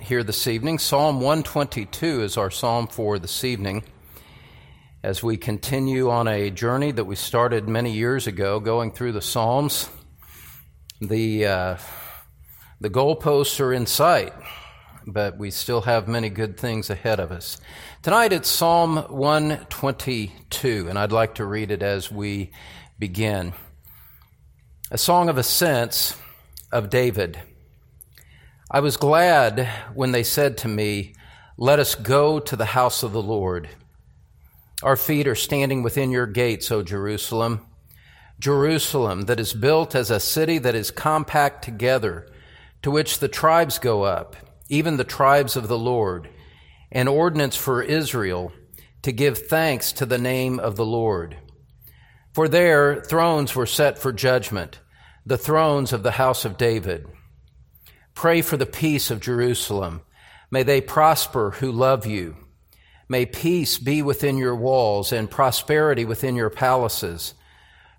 here this evening. Psalm 122 is our psalm for this evening. As we continue on a journey that we started many years ago, going through the Psalms, the uh, the goalposts are in sight, but we still have many good things ahead of us. Tonight it's Psalm 122, and I'd like to read it as we begin. A song of ascents of David. I was glad when they said to me, Let us go to the house of the Lord. Our feet are standing within your gates, O Jerusalem. Jerusalem, that is built as a city that is compact together, to which the tribes go up, even the tribes of the Lord, an ordinance for Israel, to give thanks to the name of the Lord. For there thrones were set for judgment, the thrones of the house of David. Pray for the peace of Jerusalem. May they prosper who love you. May peace be within your walls and prosperity within your palaces.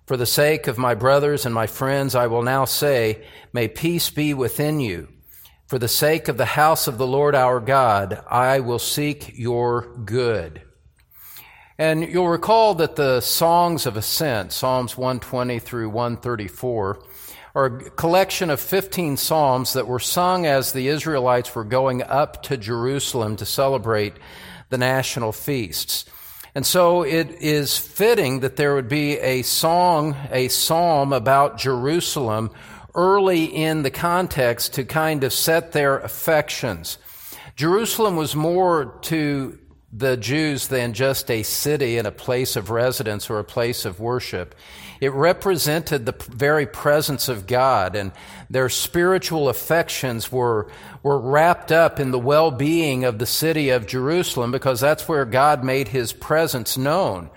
For the sake of my brothers and my friends, I will now say, May peace be within you. For the sake of the house of the Lord our God, I will seek your good. And you'll recall that the songs of ascent, Psalms 120 through 134, are a collection of 15 psalms that were sung as the Israelites were going up to Jerusalem to celebrate the national feasts. And so it is fitting that there would be a song, a psalm about Jerusalem early in the context to kind of set their affections. Jerusalem was more to the Jews than just a city and a place of residence or a place of worship. It represented the very presence of God, and their spiritual affections were, were wrapped up in the well being of the city of Jerusalem because that's where God made his presence known.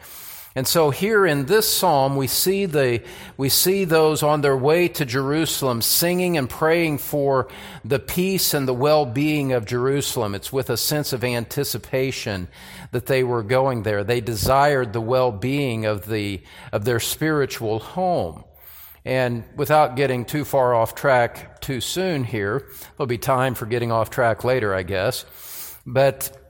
And so here in this psalm, we see the, we see those on their way to Jerusalem singing and praying for the peace and the well-being of Jerusalem. It's with a sense of anticipation that they were going there. They desired the well-being of the, of their spiritual home. And without getting too far off track too soon here, there'll be time for getting off track later, I guess. But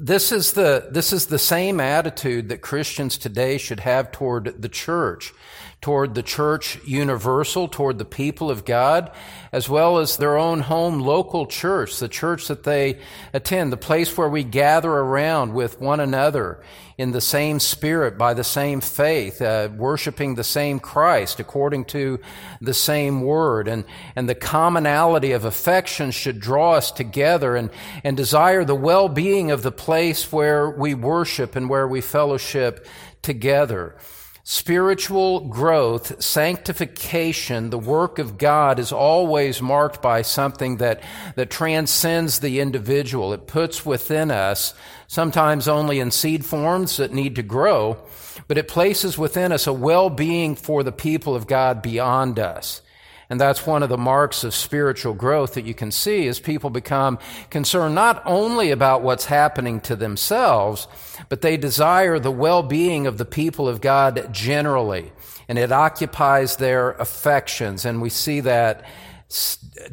this is the, this is the same attitude that Christians today should have toward the church, toward the church universal, toward the people of God, as well as their own home local church, the church that they attend, the place where we gather around with one another in the same spirit, by the same faith, uh, worshiping the same Christ according to the same word. And, and the commonality of affection should draw us together and, and desire the well-being of the place where we worship and where we fellowship together. Spiritual growth, sanctification, the work of God is always marked by something that, that transcends the individual. It puts within us sometimes only in seed forms that need to grow, but it places within us a well-being for the people of God beyond us. And that's one of the marks of spiritual growth that you can see as people become concerned not only about what's happening to themselves, but they desire the well-being of the people of God generally. And it occupies their affections. And we see that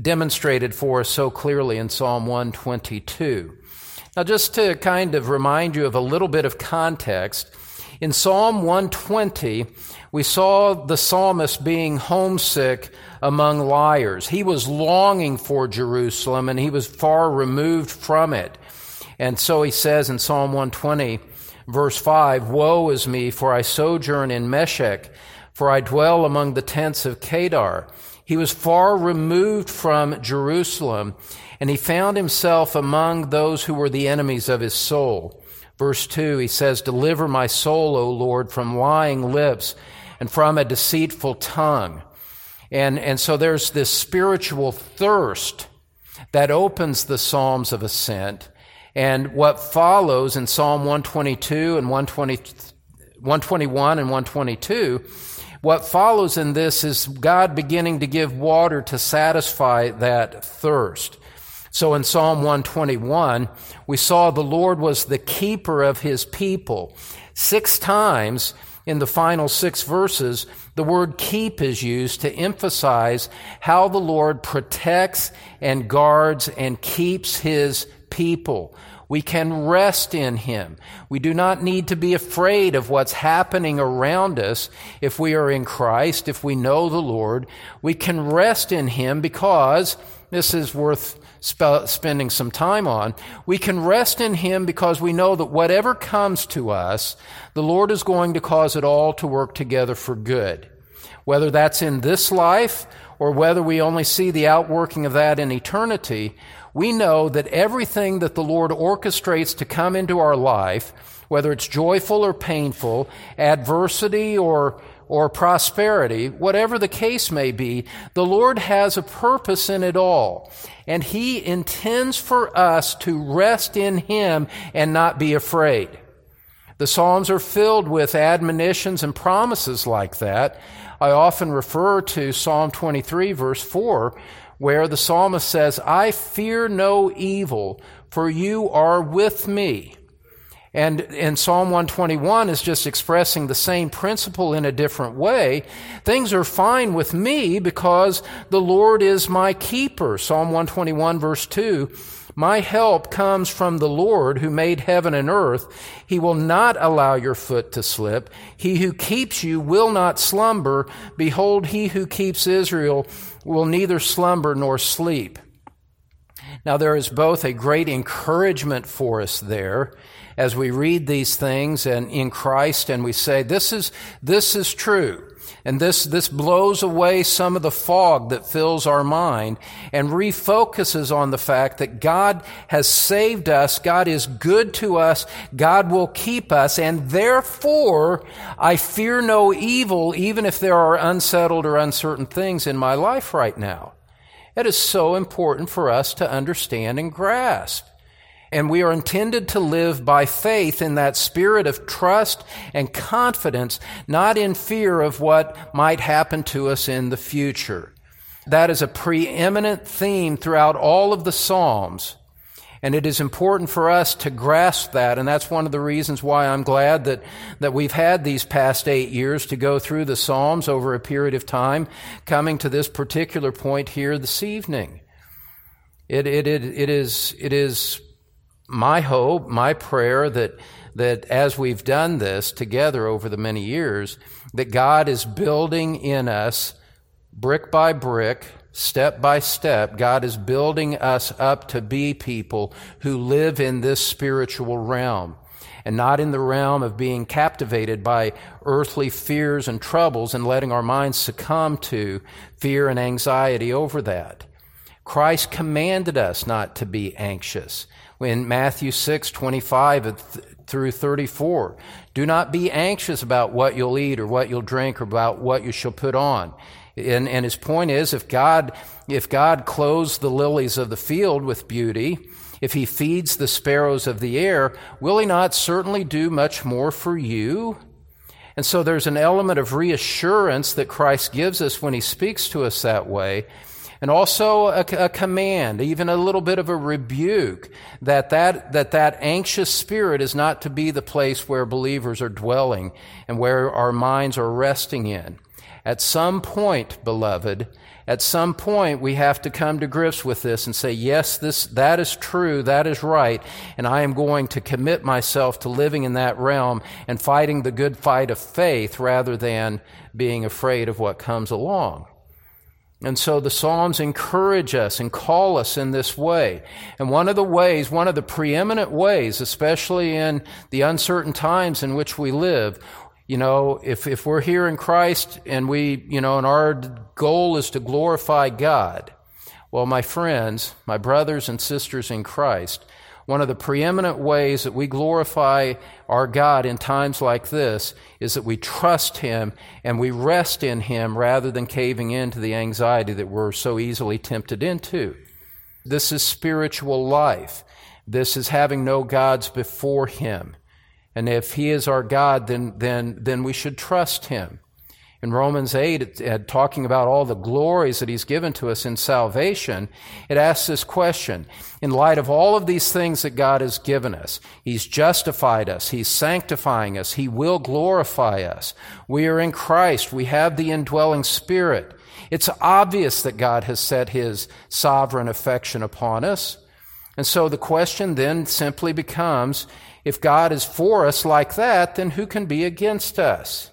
demonstrated for us so clearly in Psalm 122. Now, just to kind of remind you of a little bit of context, in Psalm 120, we saw the psalmist being homesick among liars. He was longing for Jerusalem and he was far removed from it. And so he says in Psalm 120, verse 5, Woe is me, for I sojourn in Meshech, for I dwell among the tents of Kedar. He was far removed from Jerusalem and he found himself among those who were the enemies of his soul. Verse 2, he says, Deliver my soul, O Lord, from lying lips and from a deceitful tongue. And, and so there's this spiritual thirst that opens the Psalms of Ascent. And what follows in Psalm 122 and 120, 121 and 122, what follows in this is God beginning to give water to satisfy that thirst. So in Psalm 121, we saw the Lord was the keeper of his people. Six times in the final six verses, the word keep is used to emphasize how the Lord protects and guards and keeps his people. We can rest in Him. We do not need to be afraid of what's happening around us if we are in Christ, if we know the Lord. We can rest in Him because this is worth sp- spending some time on. We can rest in Him because we know that whatever comes to us, the Lord is going to cause it all to work together for good. Whether that's in this life or whether we only see the outworking of that in eternity, we know that everything that the Lord orchestrates to come into our life, whether it's joyful or painful, adversity or or prosperity, whatever the case may be, the Lord has a purpose in it all. And He intends for us to rest in Him and not be afraid. The Psalms are filled with admonitions and promises like that. I often refer to Psalm 23 verse 4, where the psalmist says, I fear no evil, for you are with me. And in Psalm 121 is just expressing the same principle in a different way. Things are fine with me because the Lord is my keeper. Psalm 121 verse 2. My help comes from the Lord who made heaven and earth. He will not allow your foot to slip. He who keeps you will not slumber. Behold, he who keeps Israel will neither slumber nor sleep. Now there is both a great encouragement for us there as we read these things and in Christ and we say, this is, this is true. And this, this blows away some of the fog that fills our mind and refocuses on the fact that God has saved us. God is good to us. God will keep us. And therefore, I fear no evil, even if there are unsettled or uncertain things in my life right now. It is so important for us to understand and grasp. And we are intended to live by faith in that spirit of trust and confidence, not in fear of what might happen to us in the future. That is a preeminent theme throughout all of the Psalms. And it is important for us to grasp that. And that's one of the reasons why I'm glad that, that we've had these past eight years to go through the Psalms over a period of time, coming to this particular point here this evening. It, it, it, it is, it is my hope, my prayer that, that as we've done this together over the many years, that God is building in us brick by brick, step by step, God is building us up to be people who live in this spiritual realm and not in the realm of being captivated by earthly fears and troubles and letting our minds succumb to fear and anxiety over that. Christ commanded us not to be anxious in Matthew 6, 25 through 34. Do not be anxious about what you'll eat or what you'll drink or about what you shall put on. And, and his point is, if God, if God clothes the lilies of the field with beauty, if he feeds the sparrows of the air, will he not certainly do much more for you? And so there's an element of reassurance that Christ gives us when he speaks to us that way and also a, a, command, even a little bit of a rebuke that that, that that anxious spirit is not to be the place where believers are dwelling and where our minds are resting in. At some point, beloved, at some point we have to come to grips with this and say, yes, this, that is true, that is right, and I am going to commit myself to living in that realm and fighting the good fight of faith rather than being afraid of what comes along. And so the Psalms encourage us and call us in this way. And one of the ways, one of the preeminent ways, especially in the uncertain times in which we live, you know, if, if we're here in Christ and we, you know, and our goal is to glorify God, well, my friends, my brothers and sisters in Christ, one of the preeminent ways that we glorify our God in times like this is that we trust Him and we rest in Him rather than caving into the anxiety that we're so easily tempted into. this is spiritual life. This is having no gods before him. And if he is our God, then, then, then we should trust him. In Romans 8, it, talking about all the glories that he's given to us in salvation, it asks this question. In light of all of these things that God has given us, he's justified us, he's sanctifying us, he will glorify us. We are in Christ, we have the indwelling spirit. It's obvious that God has set his sovereign affection upon us. And so the question then simply becomes, if God is for us like that, then who can be against us?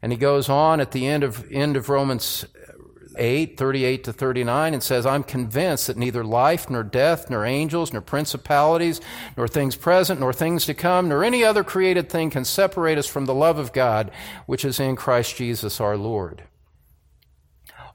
And he goes on at the end of, end of Romans 8, 38 to 39, and says, I'm convinced that neither life, nor death, nor angels, nor principalities, nor things present, nor things to come, nor any other created thing can separate us from the love of God, which is in Christ Jesus our Lord.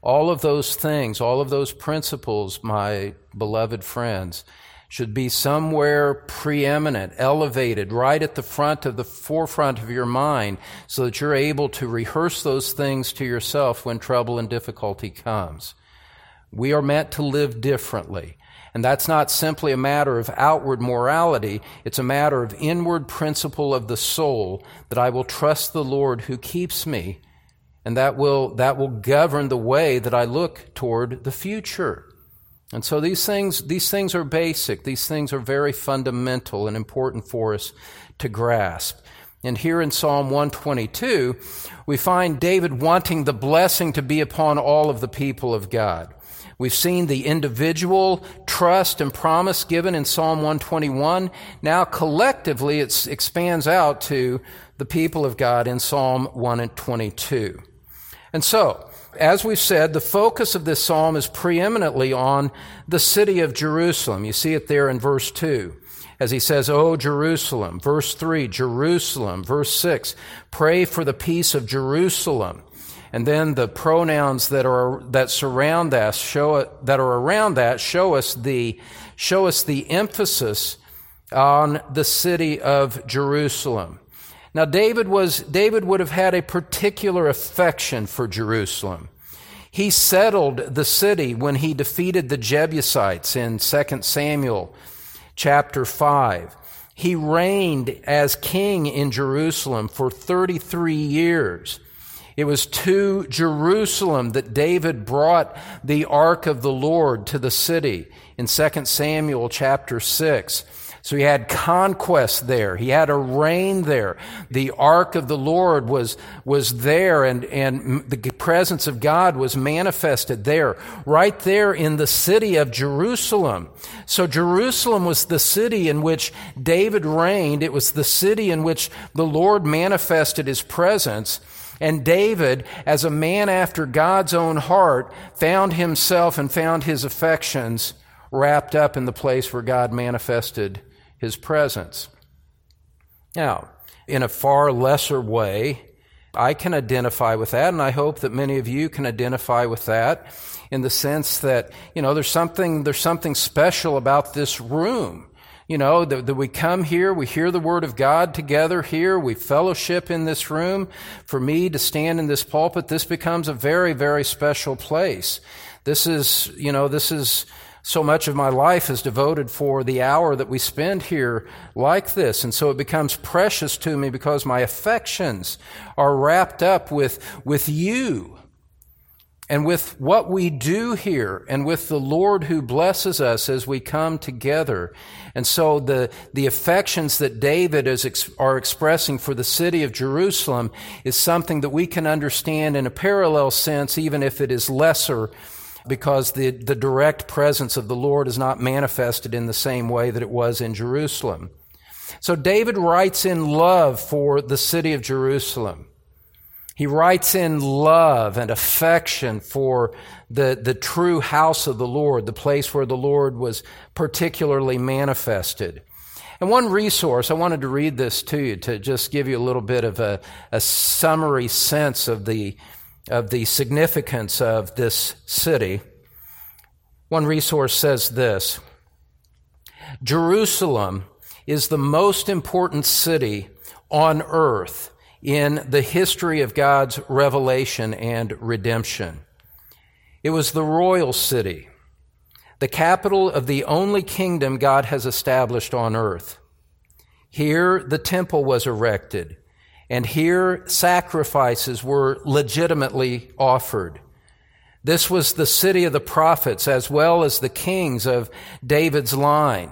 All of those things, all of those principles, my beloved friends, should be somewhere preeminent, elevated, right at the front of the forefront of your mind so that you're able to rehearse those things to yourself when trouble and difficulty comes. We are meant to live differently. And that's not simply a matter of outward morality. It's a matter of inward principle of the soul that I will trust the Lord who keeps me. And that will, that will govern the way that I look toward the future. And so these things, these things are basic. These things are very fundamental and important for us to grasp. And here in Psalm 122, we find David wanting the blessing to be upon all of the people of God. We've seen the individual trust and promise given in Psalm 121. Now collectively it expands out to the people of God in Psalm 122. And so, as we've said, the focus of this psalm is preeminently on the city of Jerusalem. You see it there in verse 2. As he says, O Jerusalem. Verse 3, Jerusalem. Verse 6, pray for the peace of Jerusalem. And then the pronouns that are, that surround that show, that are around that show us the, show us the emphasis on the city of Jerusalem. Now, David was, David would have had a particular affection for Jerusalem. He settled the city when he defeated the Jebusites in 2 Samuel chapter 5. He reigned as king in Jerusalem for 33 years. It was to Jerusalem that David brought the ark of the Lord to the city in 2 Samuel chapter 6. So he had conquest there. He had a reign there. The ark of the Lord was, was there and, and the presence of God was manifested there, right there in the city of Jerusalem. So Jerusalem was the city in which David reigned. It was the city in which the Lord manifested his presence. And David, as a man after God's own heart, found himself and found his affections wrapped up in the place where God manifested his presence. Now, in a far lesser way, I can identify with that, and I hope that many of you can identify with that in the sense that, you know, there's something, there's something special about this room. You know, that, that, we come here, we hear the Word of God together here, we fellowship in this room. For me to stand in this pulpit, this becomes a very, very special place. This is, you know, this is, so much of my life is devoted for the hour that we spend here like this. And so it becomes precious to me because my affections are wrapped up with, with you and with what we do here and with the Lord who blesses us as we come together. And so the, the affections that David is, are expressing for the city of Jerusalem is something that we can understand in a parallel sense, even if it is lesser because the, the direct presence of the Lord is not manifested in the same way that it was in Jerusalem. So David writes in love for the city of Jerusalem. He writes in love and affection for the, the true house of the Lord, the place where the Lord was particularly manifested. And one resource, I wanted to read this to you to just give you a little bit of a, a summary sense of the, of the significance of this city, one resource says this Jerusalem is the most important city on earth in the history of God's revelation and redemption. It was the royal city, the capital of the only kingdom God has established on earth. Here the temple was erected, and here sacrifices were legitimately offered. This was the city of the prophets as well as the kings of David's line.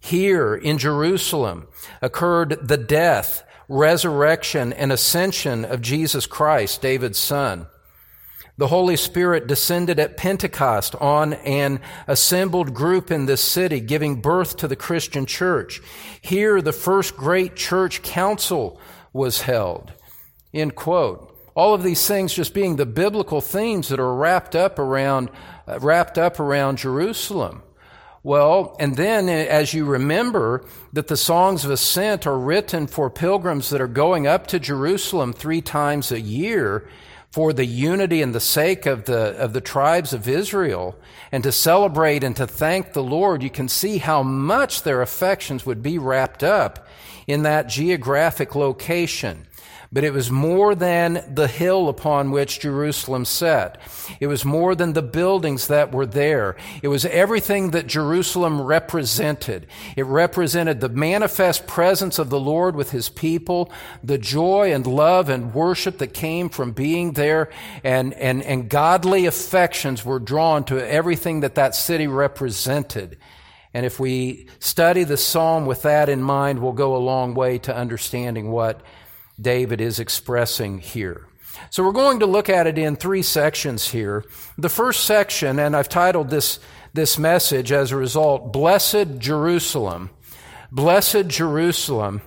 Here in Jerusalem occurred the death, resurrection, and ascension of Jesus Christ, David's son. The Holy Spirit descended at Pentecost on an assembled group in this city, giving birth to the Christian church. Here, the first great church council was held. End quote. All of these things just being the biblical themes that are wrapped up around, uh, wrapped up around Jerusalem. Well, and then as you remember that the songs of ascent are written for pilgrims that are going up to Jerusalem three times a year, for the unity and the sake of the, of the tribes of Israel and to celebrate and to thank the Lord, you can see how much their affections would be wrapped up in that geographic location. But it was more than the hill upon which Jerusalem sat. It was more than the buildings that were there. It was everything that Jerusalem represented. It represented the manifest presence of the Lord with his people, the joy and love and worship that came from being there, and, and, and godly affections were drawn to everything that that city represented. And if we study the psalm with that in mind, we'll go a long way to understanding what David is expressing here. So we're going to look at it in three sections here. The first section, and I've titled this, this message as a result, Blessed Jerusalem. Blessed Jerusalem.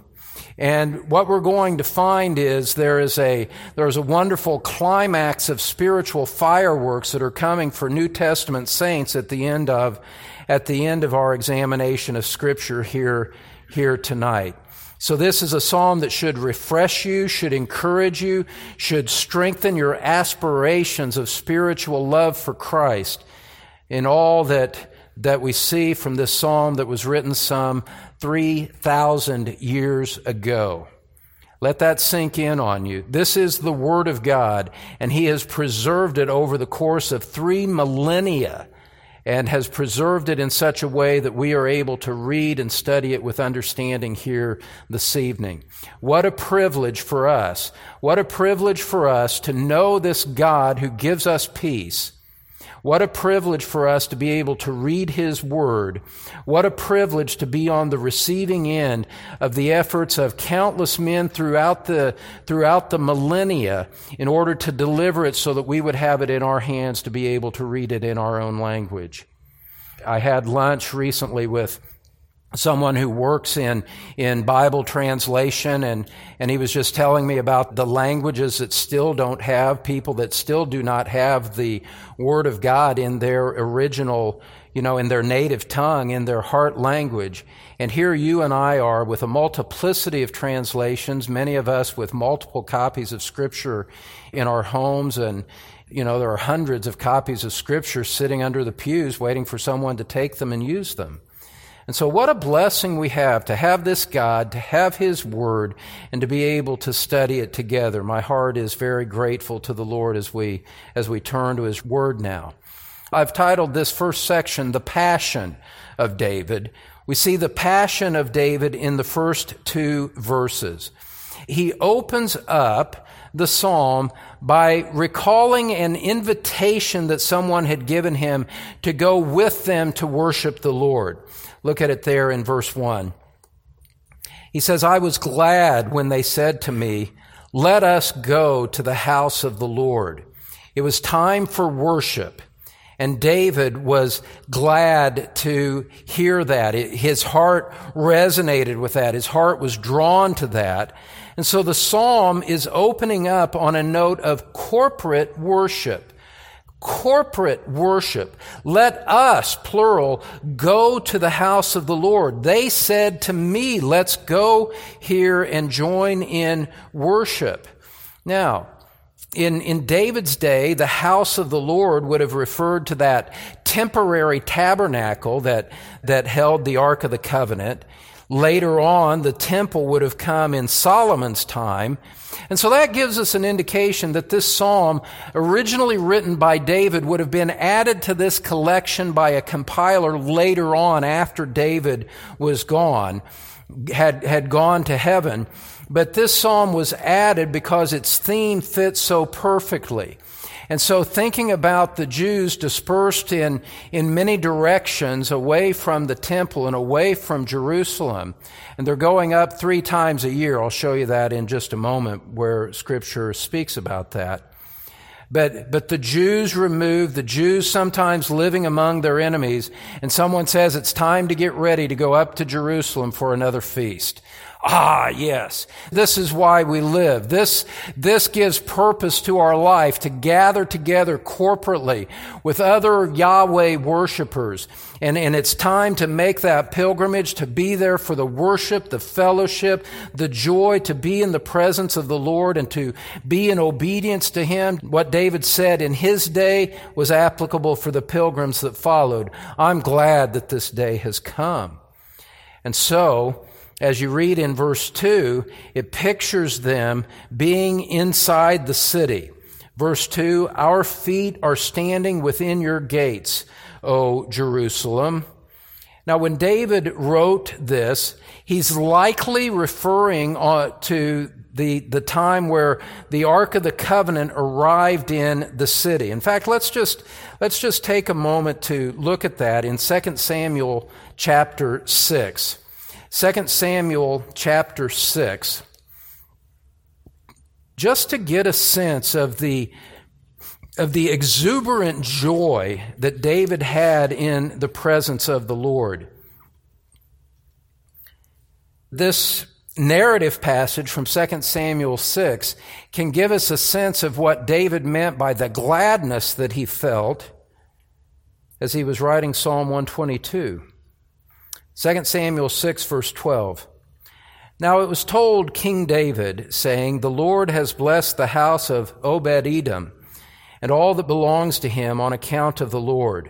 And what we're going to find is there is a, there is a wonderful climax of spiritual fireworks that are coming for New Testament saints at the end of, at the end of our examination of scripture here, here tonight. So this is a psalm that should refresh you, should encourage you, should strengthen your aspirations of spiritual love for Christ in all that, that we see from this psalm that was written some 3,000 years ago. Let that sink in on you. This is the Word of God, and He has preserved it over the course of three millennia and has preserved it in such a way that we are able to read and study it with understanding here this evening. What a privilege for us. What a privilege for us to know this God who gives us peace what a privilege for us to be able to read His Word. What a privilege to be on the receiving end of the efforts of countless men throughout the, throughout the millennia in order to deliver it so that we would have it in our hands to be able to read it in our own language. I had lunch recently with someone who works in, in Bible translation and, and he was just telling me about the languages that still don't have, people that still do not have the Word of God in their original, you know, in their native tongue, in their heart language. And here you and I are with a multiplicity of translations, many of us with multiple copies of Scripture in our homes and, you know, there are hundreds of copies of Scripture sitting under the pews waiting for someone to take them and use them. And so what a blessing we have to have this God, to have His Word, and to be able to study it together. My heart is very grateful to the Lord as we, as we turn to His Word now. I've titled this first section, The Passion of David. We see the passion of David in the first two verses. He opens up the psalm by recalling an invitation that someone had given him to go with them to worship the Lord. Look at it there in verse 1. He says, I was glad when they said to me, Let us go to the house of the Lord. It was time for worship. And David was glad to hear that. His heart resonated with that. His heart was drawn to that. And so the psalm is opening up on a note of corporate worship corporate worship. Let us, plural, go to the house of the Lord. They said to me, let's go here and join in worship. Now, in, in David's day, the house of the Lord would have referred to that temporary tabernacle that, that held the Ark of the Covenant. Later on, the temple would have come in Solomon's time. And so that gives us an indication that this psalm, originally written by David, would have been added to this collection by a compiler later on after David was gone, had, had gone to heaven. But this psalm was added because its theme fits so perfectly. And so thinking about the Jews dispersed in, in many directions away from the temple and away from Jerusalem, and they're going up three times a year. I'll show you that in just a moment where scripture speaks about that. But, but the Jews removed, the Jews sometimes living among their enemies, and someone says it's time to get ready to go up to Jerusalem for another feast. Ah, yes. This is why we live. This, this gives purpose to our life to gather together corporately with other Yahweh worshipers. And, and it's time to make that pilgrimage, to be there for the worship, the fellowship, the joy, to be in the presence of the Lord and to be in obedience to Him. What David said in his day was applicable for the pilgrims that followed. I'm glad that this day has come. And so, as you read in verse 2, it pictures them being inside the city. Verse 2 Our feet are standing within your gates, O Jerusalem. Now, when David wrote this, he's likely referring uh, to the, the time where the Ark of the Covenant arrived in the city. In fact, let's just, let's just take a moment to look at that in 2 Samuel chapter 6. 2 Samuel chapter 6, just to get a sense of the, of the exuberant joy that David had in the presence of the Lord. This narrative passage from 2 Samuel 6 can give us a sense of what David meant by the gladness that he felt as he was writing Psalm 122. 2 Samuel 6, verse 12. Now it was told King David, saying, The Lord has blessed the house of Obed Edom and all that belongs to him on account of the Lord.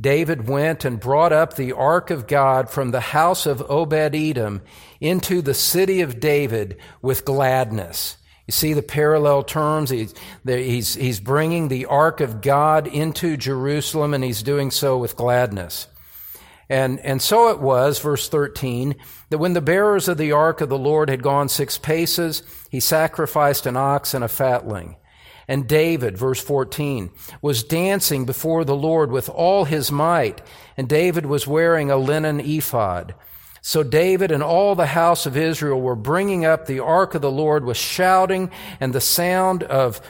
David went and brought up the ark of God from the house of Obed Edom into the city of David with gladness. You see the parallel terms. He's, he's, he's bringing the ark of God into Jerusalem and he's doing so with gladness. And, and so it was, verse 13, that when the bearers of the ark of the Lord had gone six paces, he sacrificed an ox and a fatling. And David, verse 14, was dancing before the Lord with all his might, and David was wearing a linen ephod. So David and all the house of Israel were bringing up the ark of the Lord with shouting and the sound of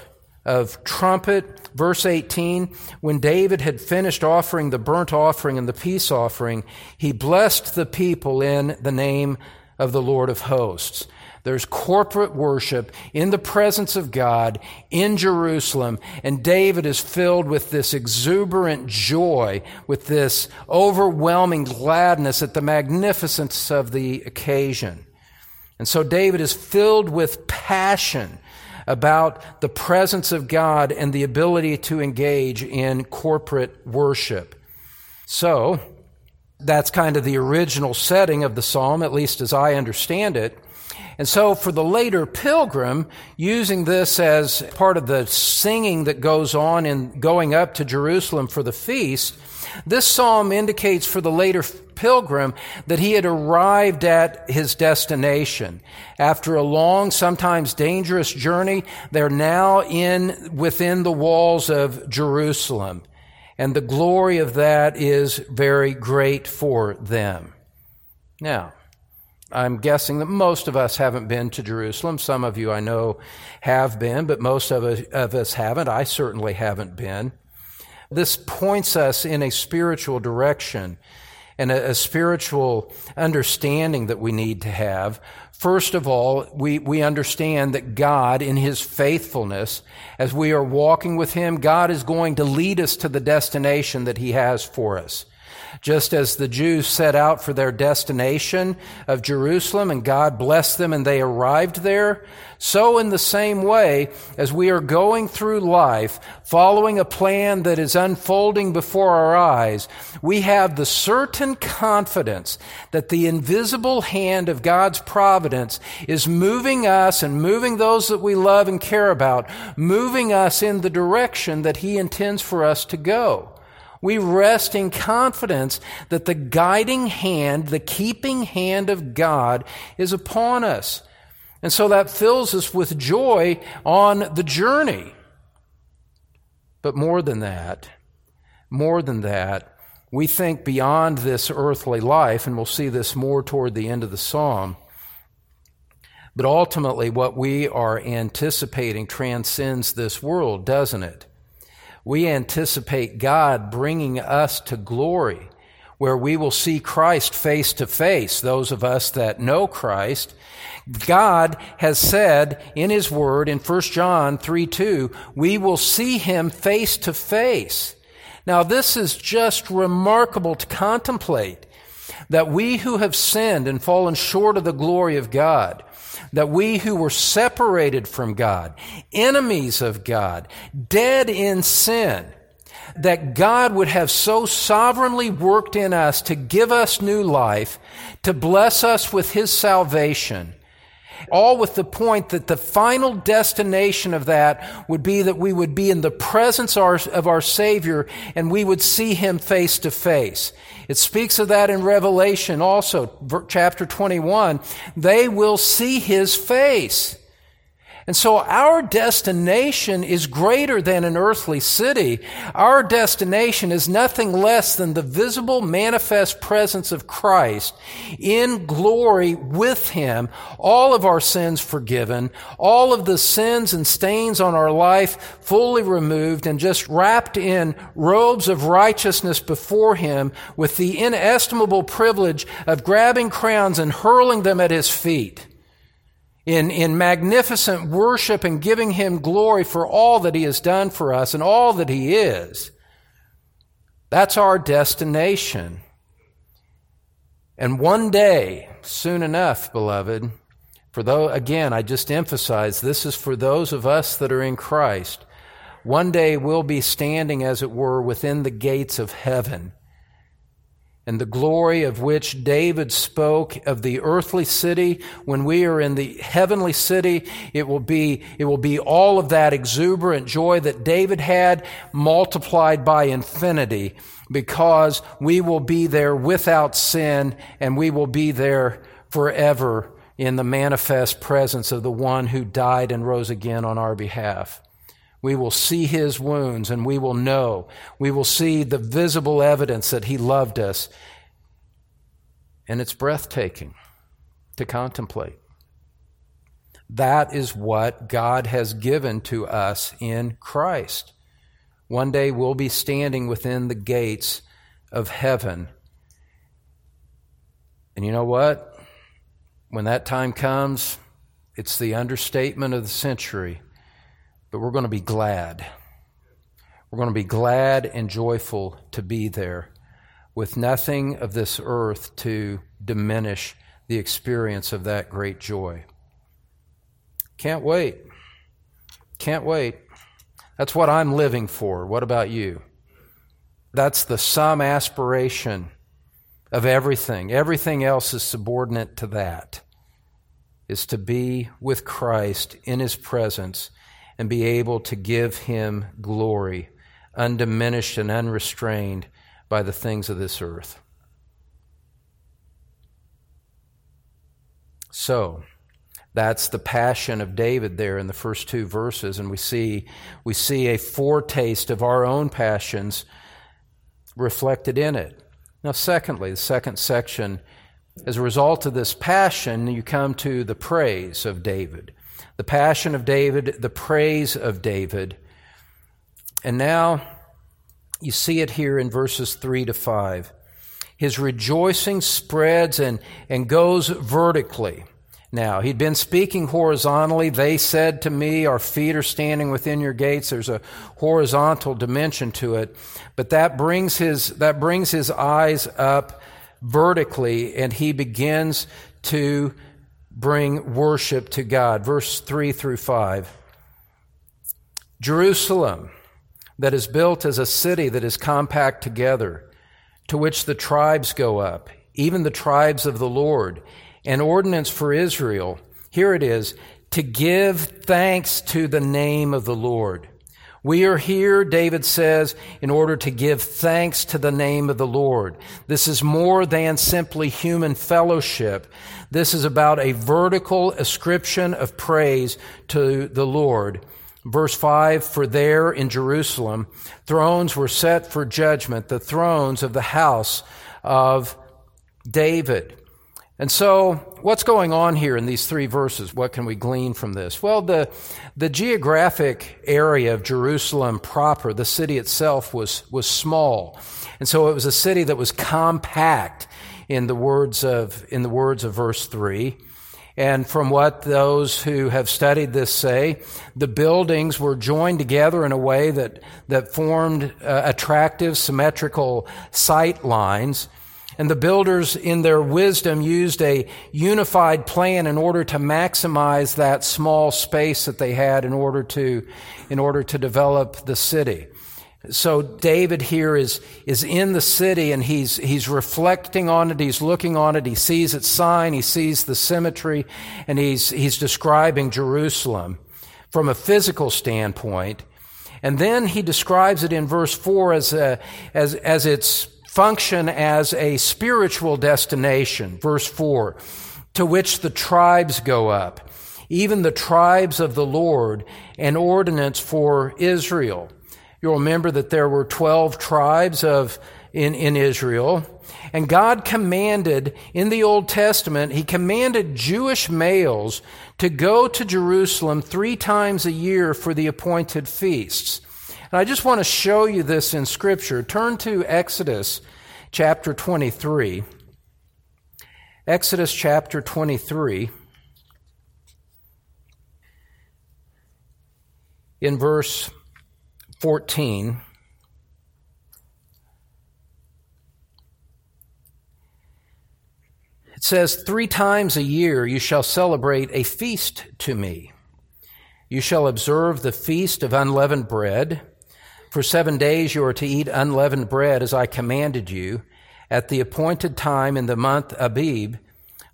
of trumpet. Verse 18, when David had finished offering the burnt offering and the peace offering, he blessed the people in the name of the Lord of hosts. There's corporate worship in the presence of God in Jerusalem, and David is filled with this exuberant joy, with this overwhelming gladness at the magnificence of the occasion. And so David is filled with passion about the presence of God and the ability to engage in corporate worship. So, that's kind of the original setting of the psalm, at least as I understand it. And so for the later pilgrim, using this as part of the singing that goes on in going up to Jerusalem for the feast, this psalm indicates for the later pilgrim that he had arrived at his destination. After a long, sometimes dangerous journey, they're now in within the walls of Jerusalem. And the glory of that is very great for them. Now, I'm guessing that most of us haven't been to Jerusalem. Some of you I know have been, but most of us, of us haven't. I certainly haven't been. This points us in a spiritual direction and a, a, spiritual understanding that we need to have. First of all, we, we understand that God, in His faithfulness, as we are walking with Him, God is going to lead us to the destination that He has for us. Just as the Jews set out for their destination of Jerusalem and God blessed them and they arrived there, so in the same way as we are going through life following a plan that is unfolding before our eyes, we have the certain confidence that the invisible hand of God's providence is moving us and moving those that we love and care about, moving us in the direction that He intends for us to go. We rest in confidence that the guiding hand, the keeping hand of God is upon us. And so that fills us with joy on the journey. But more than that, more than that, we think beyond this earthly life, and we'll see this more toward the end of the psalm. But ultimately, what we are anticipating transcends this world, doesn't it? We anticipate God bringing us to glory, where we will see Christ face to face, those of us that know Christ. God has said in His Word in 1 John 3 2, we will see Him face to face. Now, this is just remarkable to contemplate that we who have sinned and fallen short of the glory of God, that we who were separated from God, enemies of God, dead in sin, that God would have so sovereignly worked in us to give us new life, to bless us with His salvation, all with the point that the final destination of that would be that we would be in the presence of our Savior and we would see Him face to face. It speaks of that in Revelation also, chapter 21. They will see His face. And so our destination is greater than an earthly city. Our destination is nothing less than the visible manifest presence of Christ in glory with Him, all of our sins forgiven, all of the sins and stains on our life fully removed and just wrapped in robes of righteousness before Him with the inestimable privilege of grabbing crowns and hurling them at His feet in, in magnificent worship and giving him glory for all that he has done for us and all that he is. That's our destination. And one day, soon enough, beloved, for though, again, I just emphasize this is for those of us that are in Christ. One day we'll be standing, as it were, within the gates of heaven and the glory of which David spoke of the earthly city. When we are in the heavenly city, it will be, it will be all of that exuberant joy that David had multiplied by infinity because we will be there without sin and we will be there forever in the manifest presence of the one who died and rose again on our behalf. We will see his wounds and we will know. We will see the visible evidence that he loved us. And it's breathtaking to contemplate. That is what God has given to us in Christ. One day we'll be standing within the gates of heaven. And you know what? When that time comes, it's the understatement of the century but we're going to be glad. We're going to be glad and joyful to be there with nothing of this earth to diminish the experience of that great joy. Can't wait. Can't wait. That's what I'm living for. What about you? That's the sum aspiration of everything. Everything else is subordinate to that. Is to be with Christ in his presence and be able to give him glory, undiminished and unrestrained by the things of this earth. So, that's the passion of David there in the first two verses, and we see, we see a foretaste of our own passions reflected in it. Now, secondly, the second section, as a result of this passion, you come to the praise of David the passion of David, the praise of David. And now you see it here in verses 3 to 5. His rejoicing spreads and, and goes vertically. now. He'd been speaking horizontally. They said to me, Our feet are standing within your gates. There's a horizontal dimension to it. But that brings his, that brings his eyes up vertically, and he begins to bring worship to God. Verse 3 through 5. Jerusalem, that is built as a city that is compact together, to which the tribes go up, even the tribes of the Lord an ordinance for Israel. Here it is to give thanks to the name of the Lord. We are here, David says, in order to give thanks to the name of the Lord. This is more than simply human fellowship. This is about a vertical ascription of praise to the Lord. Verse 5 For there in Jerusalem, thrones were set for judgment, the thrones of the house of David. And so, what's going on here in these three verses? What can we glean from this? Well, the, the geographic area of Jerusalem proper, the city itself, was, was small. And so it was a city that was compact in the words of, in the words of verse 3. And from what those who have studied this say, the buildings were joined together in a way that, that formed uh, attractive, symmetrical sight lines. And the builders, in their wisdom, used a unified plan in order to maximize that small space that they had in order to, in order to develop the city. So David here is, is in the city and he's, he's reflecting on it. He's looking on it. He sees its sign. He sees the symmetry and he's, he's describing Jerusalem from a physical standpoint. And then he describes it in verse four as a, as, as its function as a spiritual destination. Verse 4 to which the tribes go up, even the tribes of the Lord, an ordinance for Israel. You'll remember that there were 12 tribes of, in, in Israel. And God commanded in the Old Testament, He commanded Jewish males to go to Jerusalem three times a year for the appointed feasts. And I just want to show you this in Scripture. Turn to Exodus chapter 23. Exodus chapter 23. In verse 14. It says, Three times a year you shall celebrate a feast to me. You shall observe the feast of unleavened bread. For seven days you are to eat unleavened bread as I commanded you at the appointed time in the month Abib.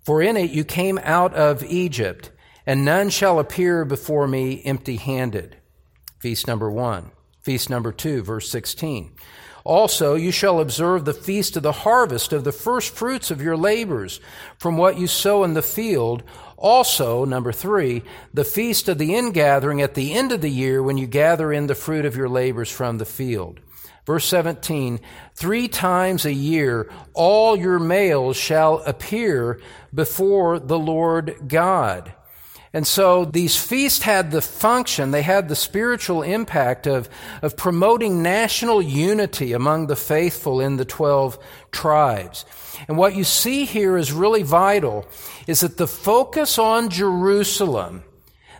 For in it you came out of Egypt, and none shall appear before me empty handed. Feast number one. Feast number two, verse 16. Also, you shall observe the feast of the harvest of the first fruits of your labors from what you sow in the field also, number three, the feast of the ingathering at the end of the year when you gather in the fruit of your labors from the field. Verse 17, three times a year all your males shall appear before the Lord God. And so these feasts had the function, they had the spiritual impact of, of promoting national unity among the faithful in the 12 tribes. And what you see here is really vital is that the focus on Jerusalem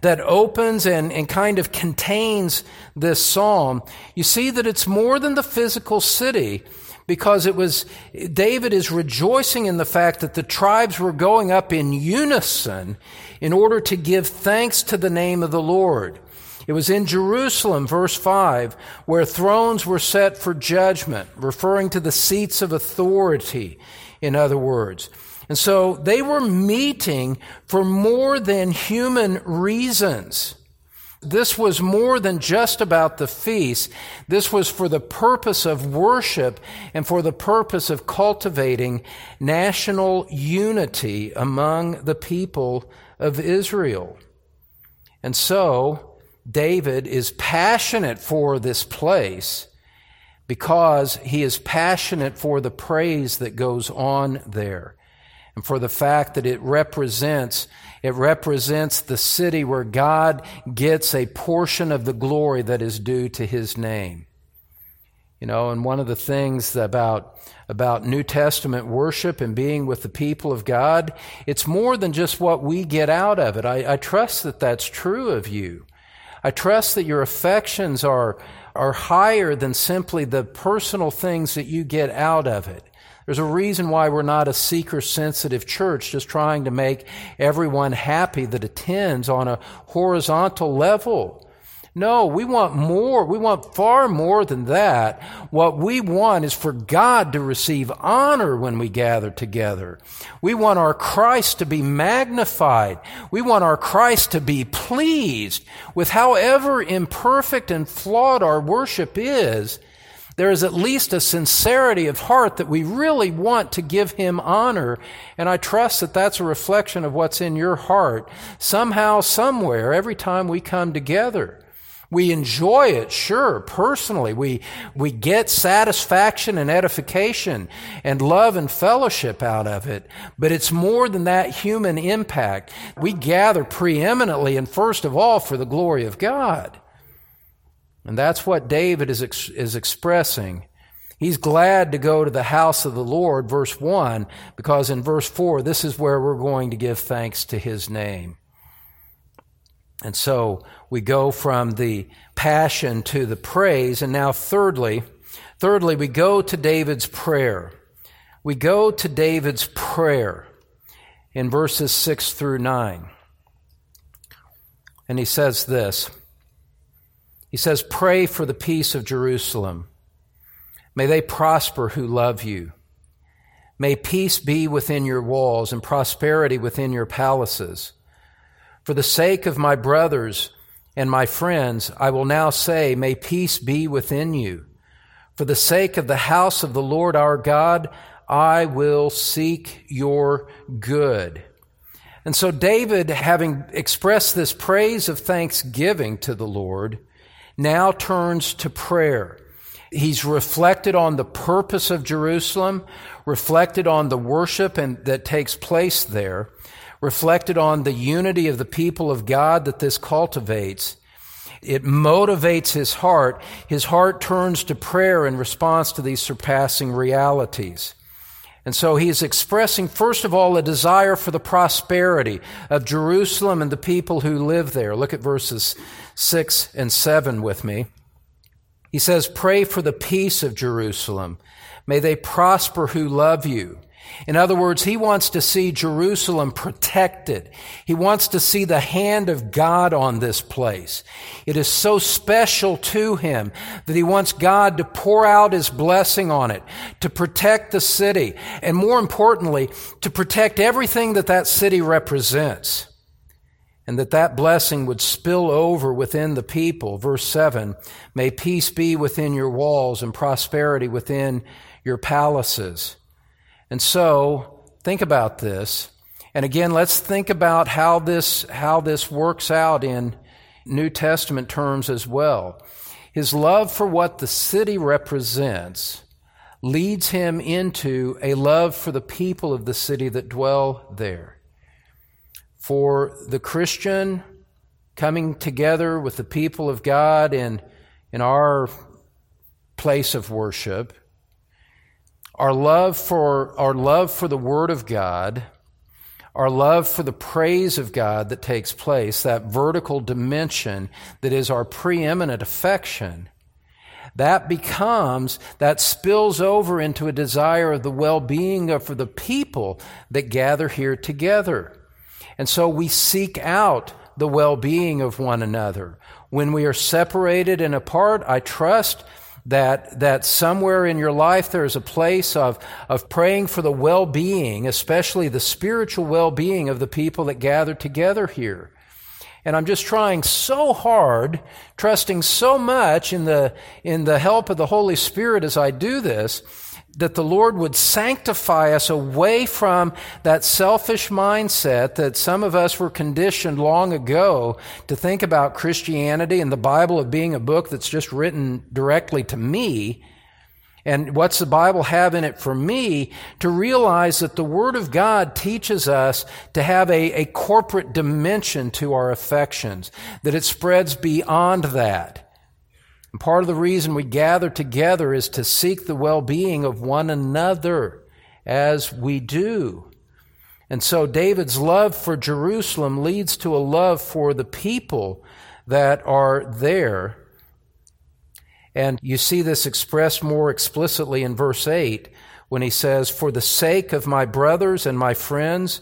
that opens and, and kind of contains this psalm, you see that it's more than the physical city because it was, David is rejoicing in the fact that the tribes were going up in unison in order to give thanks to the name of the Lord. It was in Jerusalem, verse 5, where thrones were set for judgment, referring to the seats of authority, in other words. And so they were meeting for more than human reasons. This was more than just about the feast. This was for the purpose of worship and for the purpose of cultivating national unity among the people of Israel. And so, David is passionate for this place because he is passionate for the praise that goes on there and for the fact that it represents it represents the city where God gets a portion of the glory that is due to his name. You know, and one of the things about about New Testament worship and being with the people of God, it's more than just what we get out of it. I, I trust that that's true of you. I trust that your affections are are higher than simply the personal things that you get out of it. There's a reason why we're not a seeker sensitive church, just trying to make everyone happy that attends on a horizontal level. No, we want more. We want far more than that. What we want is for God to receive honor when we gather together. We want our Christ to be magnified. We want our Christ to be pleased with however imperfect and flawed our worship is. There is at least a sincerity of heart that we really want to give Him honor. And I trust that that's a reflection of what's in your heart somehow, somewhere, every time we come together. We enjoy it, sure, personally. We, we get satisfaction and edification and love and fellowship out of it. But it's more than that human impact. We gather preeminently and first of all for the glory of God. And that's what David is, ex- is expressing. He's glad to go to the house of the Lord, verse 1, because in verse 4, this is where we're going to give thanks to his name. And so we go from the passion to the praise. And now, thirdly, thirdly, we go to David's prayer. We go to David's prayer in verses 6 through 9. And he says this He says, Pray for the peace of Jerusalem. May they prosper who love you. May peace be within your walls and prosperity within your palaces. For the sake of my brothers and my friends, I will now say, May peace be within you. For the sake of the house of the Lord our God, I will seek your good. And so David, having expressed this praise of thanksgiving to the Lord, now turns to prayer. He's reflected on the purpose of Jerusalem, reflected on the worship and, that takes place there, reflected on the unity of the people of God that this cultivates. It motivates his heart. His heart turns to prayer in response to these surpassing realities. And so he is expressing, first of all, a desire for the prosperity of Jerusalem and the people who live there. Look at verses 6 and 7 with me. He says, Pray for the peace of Jerusalem. May they prosper who love you. In other words, he wants to see Jerusalem protected. He wants to see the hand of God on this place. It is so special to him that he wants God to pour out his blessing on it, to protect the city, and more importantly, to protect everything that that city represents. And that that blessing would spill over within the people. Verse 7 May peace be within your walls and prosperity within your palaces. And so, think about this. And again, let's think about how this, how this works out in New Testament terms as well. His love for what the city represents leads him into a love for the people of the city that dwell there. For the Christian coming together with the people of God in, in our place of worship, our love for, our love for the Word of God, our love for the praise of God that takes place, that vertical dimension that is our preeminent affection, that becomes, that spills over into a desire of the well being of the people that gather here together. And so we seek out the well being of one another. When we are separated and apart, I trust that, that somewhere in your life there's a place of, of praying for the well-being, especially the spiritual well-being of the people that gather together here. And I'm just trying so hard, trusting so much in the, in the help of the Holy Spirit as I do this, that the Lord would sanctify us away from that selfish mindset that some of us were conditioned long ago to think about Christianity and the Bible of being a book that's just written directly to me. And what's the Bible have in it for me? To realize that the Word of God teaches us to have a, a corporate dimension to our affections, that it spreads beyond that. And part of the reason we gather together is to seek the well being of one another as we do. And so David's love for Jerusalem leads to a love for the people that are there. And you see this expressed more explicitly in verse 8 when he says, For the sake of my brothers and my friends,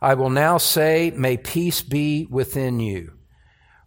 I will now say, May peace be within you.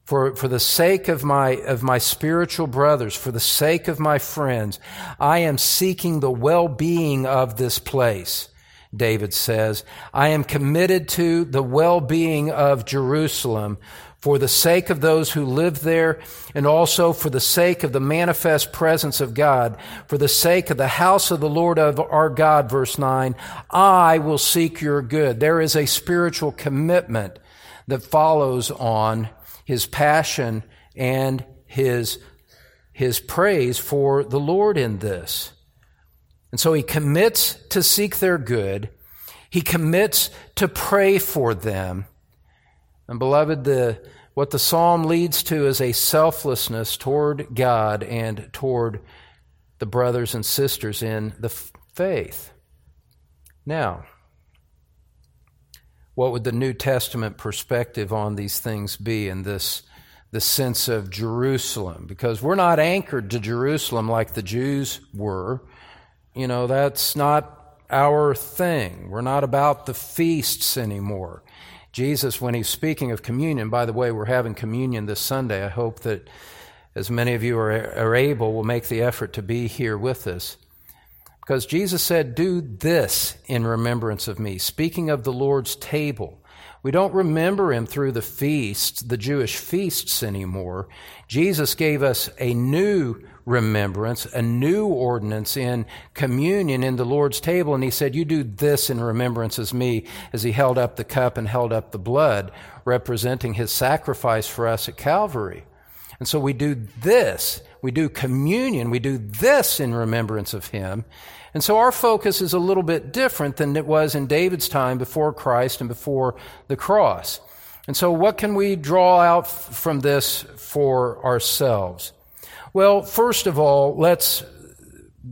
For, for the sake of my, of my spiritual brothers, for the sake of my friends, I am seeking the well-being of this place. David says, I am committed to the well-being of Jerusalem for the sake of those who live there, and also for the sake of the manifest presence of God, for the sake of the house of the Lord of our God, verse 9, I will seek your good. There is a spiritual commitment that follows on his passion and his, his praise for the Lord in this. And so he commits to seek their good. He commits to pray for them. And beloved, the, what the psalm leads to is a selflessness toward God and toward the brothers and sisters in the faith. Now, what would the New Testament perspective on these things be in this the sense of Jerusalem? Because we're not anchored to Jerusalem like the Jews were. You know, that's not our thing. We're not about the feasts anymore. Jesus, when he's speaking of communion, by the way, we're having communion this Sunday. I hope that as many of you are, are able, will make the effort to be here with us. Because Jesus said, Do this in remembrance of me, speaking of the Lord's table. We don't remember him through the feasts, the Jewish feasts anymore. Jesus gave us a new remembrance, a new ordinance in communion in the Lord's table. And he said, You do this in remembrance as me, as he held up the cup and held up the blood, representing his sacrifice for us at Calvary. And so we do this. We do communion. We do this in remembrance of him. And so our focus is a little bit different than it was in David's time before Christ and before the cross. And so what can we draw out from this for ourselves? Well, first of all, let's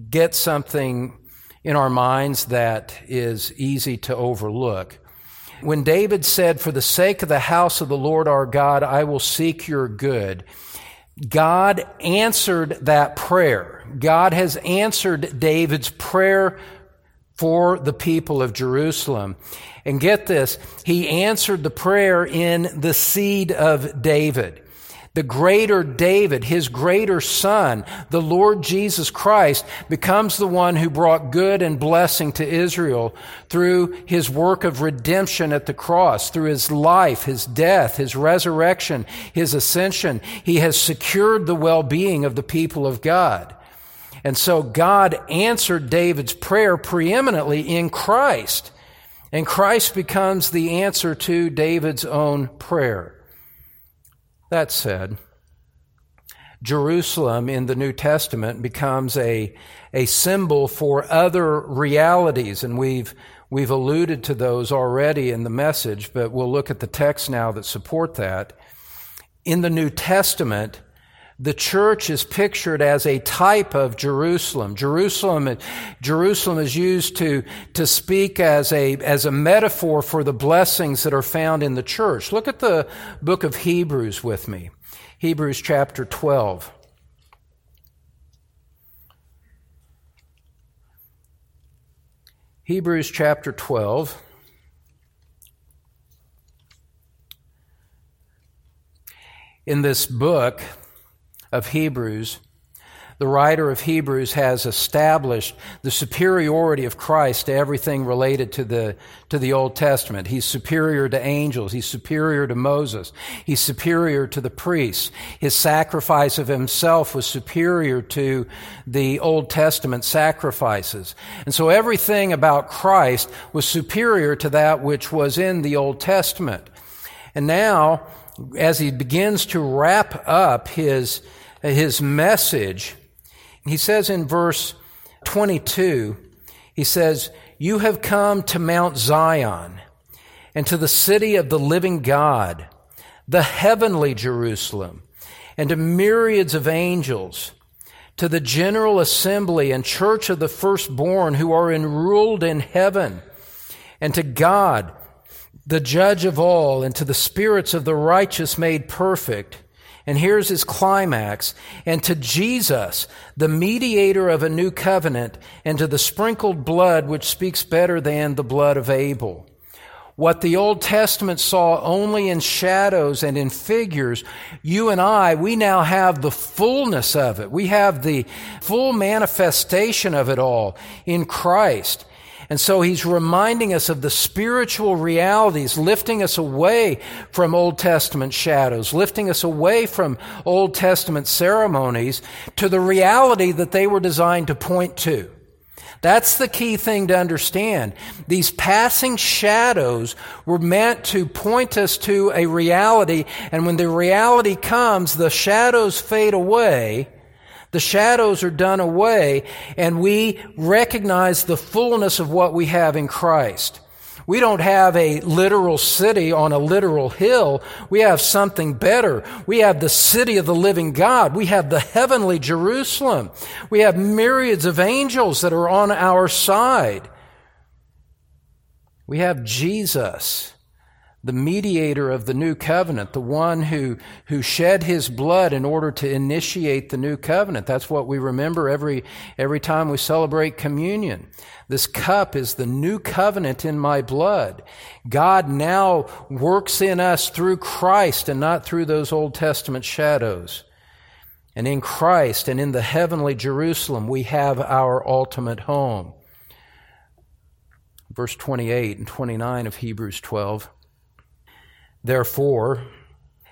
get something in our minds that is easy to overlook. When David said, For the sake of the house of the Lord our God, I will seek your good, God answered that prayer. God has answered David's prayer for the people of Jerusalem. And get this, he answered the prayer in the seed of David the greater David, his greater son, the Lord Jesus Christ, becomes the one who brought good and blessing to Israel through his work of redemption at the cross, through his life, his death, his resurrection, his ascension. He has secured the well-being of the people of God. And so God answered David's prayer preeminently in Christ. And Christ becomes the answer to David's own prayer. That said, Jerusalem in the New Testament becomes a, a symbol for other realities, and we've, we've alluded to those already in the message, but we'll look at the text now that support that. In the New Testament, the church is pictured as a type of Jerusalem. Jerusalem, Jerusalem is used to, to speak as a, as a metaphor for the blessings that are found in the church. Look at the book of Hebrews with me. Hebrews chapter 12. Hebrews chapter 12. In this book, of Hebrews, the writer of Hebrews has established the superiority of Christ to everything related to the, to the Old Testament. He's superior to angels. He's superior to Moses. He's superior to the priests. His sacrifice of himself was superior to the Old Testament sacrifices. And so everything about Christ was superior to that which was in the Old Testament. And now, as he begins to wrap up his his message, he says in verse 22, he says, You have come to Mount Zion and to the city of the living God, the heavenly Jerusalem, and to myriads of angels to the general assembly and church of the firstborn who are enrolled in heaven, and to God, the judge of all, and to the spirits of the righteous made perfect. And here's his climax. And to Jesus, the mediator of a new covenant, and to the sprinkled blood which speaks better than the blood of Abel. What the Old Testament saw only in shadows and in figures, you and I, we now have the fullness of it. We have the full manifestation of it all in Christ. And so he's reminding us of the spiritual realities, lifting us away from Old Testament shadows, lifting us away from Old Testament ceremonies to the reality that they were designed to point to. That's the key thing to understand. These passing shadows were meant to point us to a reality, and when the reality comes, the shadows fade away, the shadows are done away, and we recognize the fullness of what we have in Christ. We don't have a literal city on a literal hill. We have something better. We have the city of the living God. We have the heavenly Jerusalem. We have myriads of angels that are on our side. We have Jesus the mediator of the new covenant, the one who, who shed his blood in order to initiate the new covenant. That's what we remember every, every time we celebrate communion. This cup is the new covenant in my blood. God now works in us through Christ and not through those Old Testament shadows. And in Christ and in the heavenly Jerusalem, we have our ultimate home. Verse 28 and 29 of Hebrews 12. Therefore,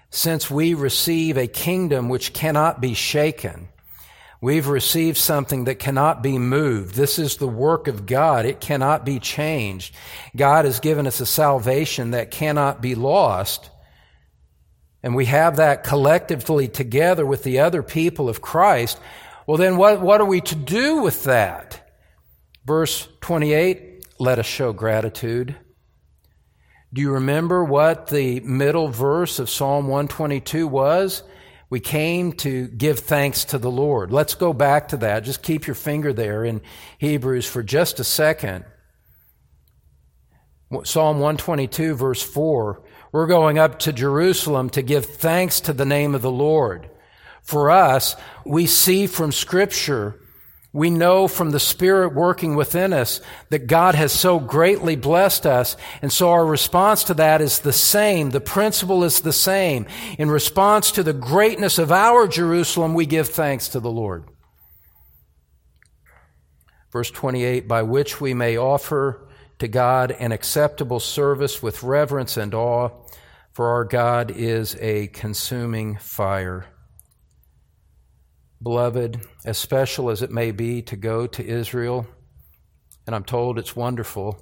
since we receive a kingdom which cannot be shaken, we've received something that cannot be moved. This is the work of God. It cannot be changed. God has given us a salvation that cannot be lost. And we have that collectively together with the other people of Christ. Well, then what, what are we to do with that? Verse 28, let us show gratitude. Do you remember what the middle verse of Psalm 122 was? We came to give thanks to the Lord. Let's go back to that. Just keep your finger there in Hebrews for just a second. Psalm 122, verse 4. We're going up to Jerusalem to give thanks to the name of the Lord. For us, we see from Scripture we know from the Spirit working within us that God has so greatly blessed us. And so our response to that is the same. The principle is the same. In response to the greatness of our Jerusalem, we give thanks to the Lord. Verse 28 by which we may offer to God an acceptable service with reverence and awe, for our God is a consuming fire. Beloved, as special as it may be to go to Israel, and I'm told it's wonderful,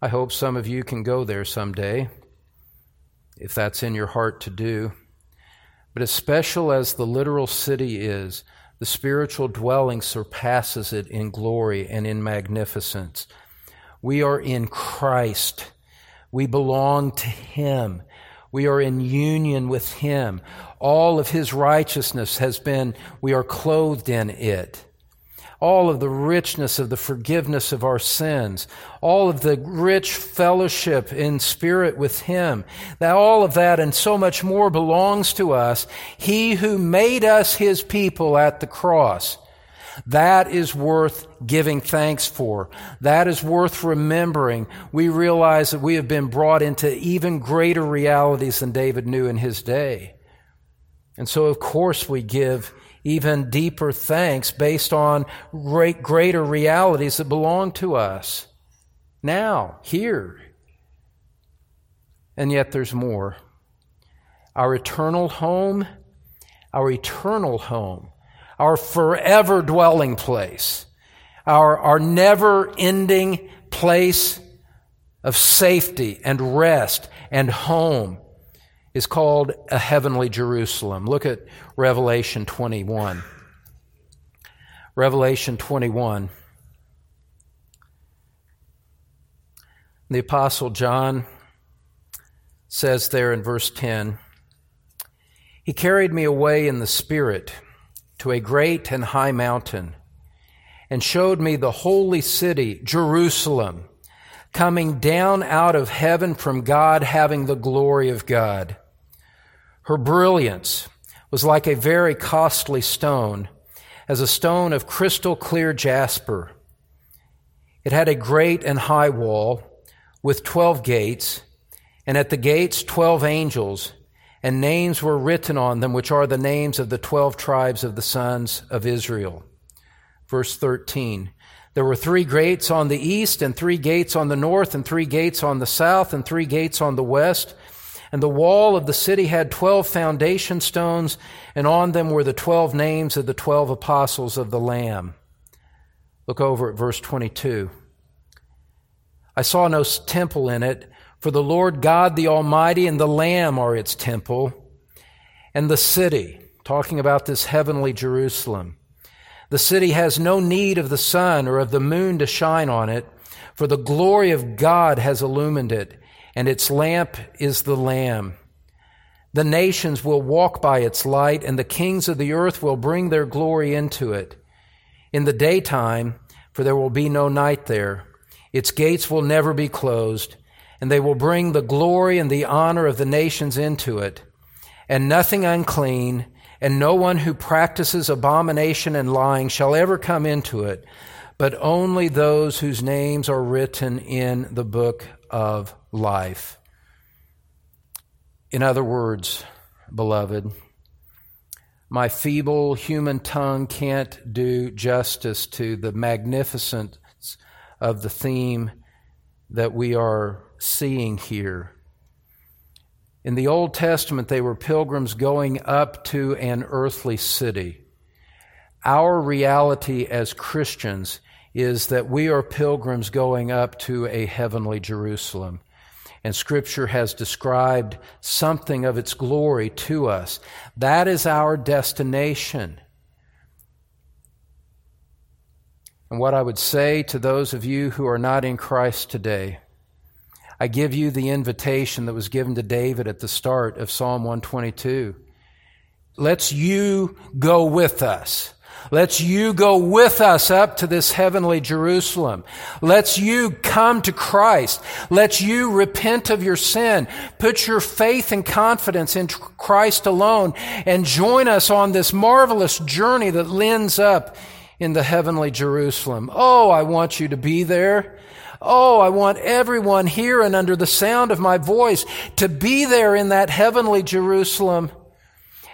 I hope some of you can go there someday, if that's in your heart to do. But as special as the literal city is, the spiritual dwelling surpasses it in glory and in magnificence. We are in Christ. We belong to Him. We are in union with Him. All of His righteousness has been, we are clothed in it. All of the richness of the forgiveness of our sins, all of the rich fellowship in spirit with Him, that all of that and so much more belongs to us. He who made us His people at the cross. That is worth giving thanks for. That is worth remembering. We realize that we have been brought into even greater realities than David knew in his day. And so, of course, we give even deeper thanks based on great, greater realities that belong to us now, here. And yet there's more. Our eternal home, our eternal home our forever dwelling place, our, our never ending place of safety and rest and home is called a heavenly Jerusalem. Look at Revelation 21. Revelation 21. The Apostle John says there in verse 10 He carried me away in the Spirit to a great and high mountain and showed me the holy city, Jerusalem, coming down out of heaven from God, having the glory of God. Her brilliance was like a very costly stone, as a stone of crystal clear jasper. It had a great and high wall with twelve gates, and at the gates twelve angels, and names were written on them, which are the names of the twelve tribes of the sons of Israel. Verse 13. There were three gates on the east, and three gates on the north, and three gates on the south, and three gates on the west. And the wall of the city had twelve foundation stones, and on them were the twelve names of the twelve apostles of the Lamb. Look over at verse 22. I saw no temple in it, for the Lord God the Almighty and the Lamb are its temple, and the city, talking about this heavenly Jerusalem the city has no need of the sun or of the moon to shine on it, for the glory of God has illumined it, and its lamp is the Lamb. The nations will walk by its light, and the kings of the earth will bring their glory into it. In the daytime, for there will be no night there, its gates will never be closed, and they will bring the glory and the honor of the nations into it. And nothing unclean, and no one who practices abomination and lying shall ever come into it, but only those whose names are written in the book of life. In other words, beloved, my feeble human tongue can't do justice to the magnificence of the theme that we are seeing here. In the Old Testament, they were pilgrims going up to an earthly city. Our reality as Christians is that we are pilgrims going up to a heavenly Jerusalem. And Scripture has described something of its glory to us. That is our destination. And what I would say to those of you who are not in Christ today I give you the invitation that was given to David at the start of Psalm 122. Let's you go with us. Let's you go with us up to this heavenly Jerusalem. Let's you come to Christ. Let's you repent of your sin. Put your faith and confidence in Christ alone and join us on this marvelous journey that lends up in the heavenly Jerusalem. Oh, I want you to be there. Oh, I want everyone here and under the sound of my voice to be there in that heavenly Jerusalem.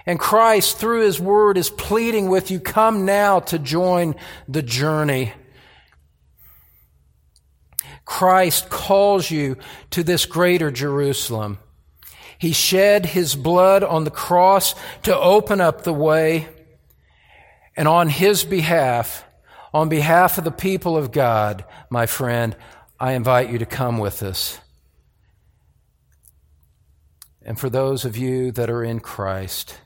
And Christ, through His Word, is pleading with you, come now to join the journey. Christ calls you to this greater Jerusalem. He shed His blood on the cross to open up the way. And on His behalf, on behalf of the people of God, my friend, I invite you to come with us. And for those of you that are in Christ,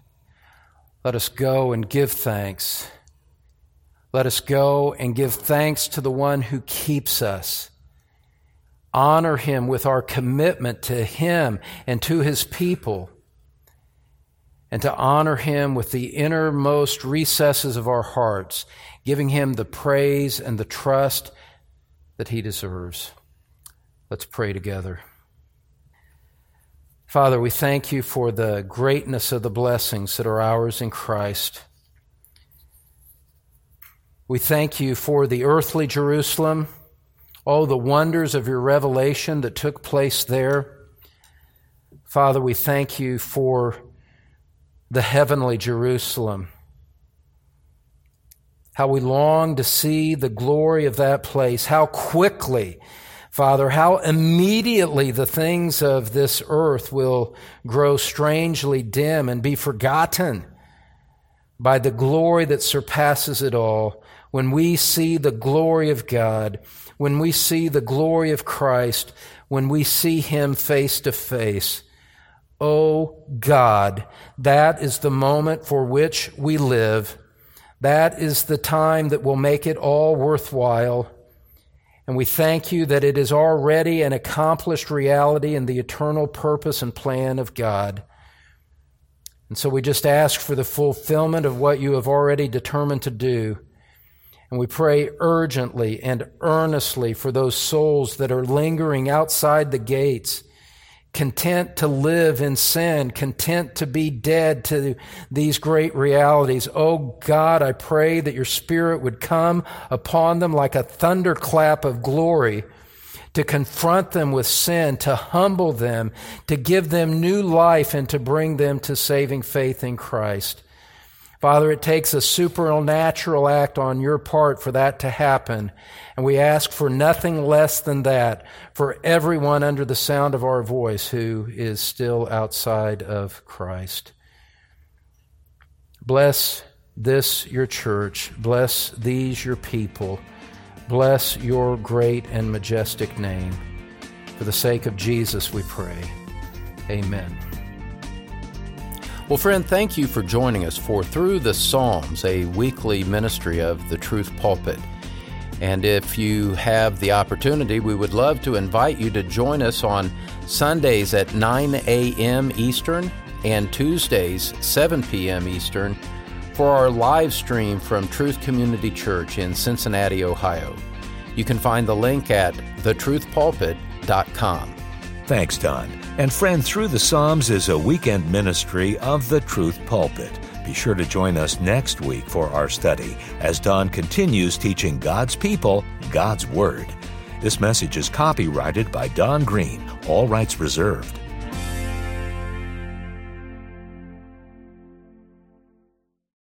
let us go and give thanks. Let us go and give thanks to the one who keeps us. Honor him with our commitment to him and to his people. And to honor him with the innermost recesses of our hearts, giving him the praise and the trust that he deserves. Let's pray together. Father, we thank you for the greatness of the blessings that are ours in Christ. We thank you for the earthly Jerusalem, all the wonders of your revelation that took place there. Father, we thank you for the heavenly Jerusalem how we long to see the glory of that place, how quickly, Father, how immediately the things of this earth will grow strangely dim and be forgotten by the glory that surpasses it all. When we see the glory of God, when we see the glory of Christ, when we see Him face to face, Oh God, that is the moment for which we live that is the time that will make it all worthwhile. And we thank you that it is already an accomplished reality in the eternal purpose and plan of God. And so we just ask for the fulfillment of what you have already determined to do. And we pray urgently and earnestly for those souls that are lingering outside the gates, content to live in sin, content to be dead to these great realities. Oh God, I pray that your Spirit would come upon them like a thunderclap of glory to confront them with sin, to humble them, to give them new life, and to bring them to saving faith in Christ. Father, it takes a supernatural act on your part for that to happen. And we ask for nothing less than that for everyone under the sound of our voice who is still outside of Christ. Bless this, your church. Bless these, your people. Bless your great and majestic name. For the sake of Jesus, we pray. Amen. Well, friend, thank you for joining us for Through the Psalms, a weekly ministry of the Truth Pulpit. And if you have the opportunity, we would love to invite you to join us on Sundays at 9 a.m. Eastern and Tuesdays, 7 p.m. Eastern for our live stream from Truth Community Church in Cincinnati, Ohio. You can find the link at thetruthpulpit.com. Thanks, Don. And friend, Through the Psalms is a weekend ministry of the Truth Pulpit. Be sure to join us next week for our study as Don continues teaching God's people God's Word. This message is copyrighted by Don Green, all rights reserved.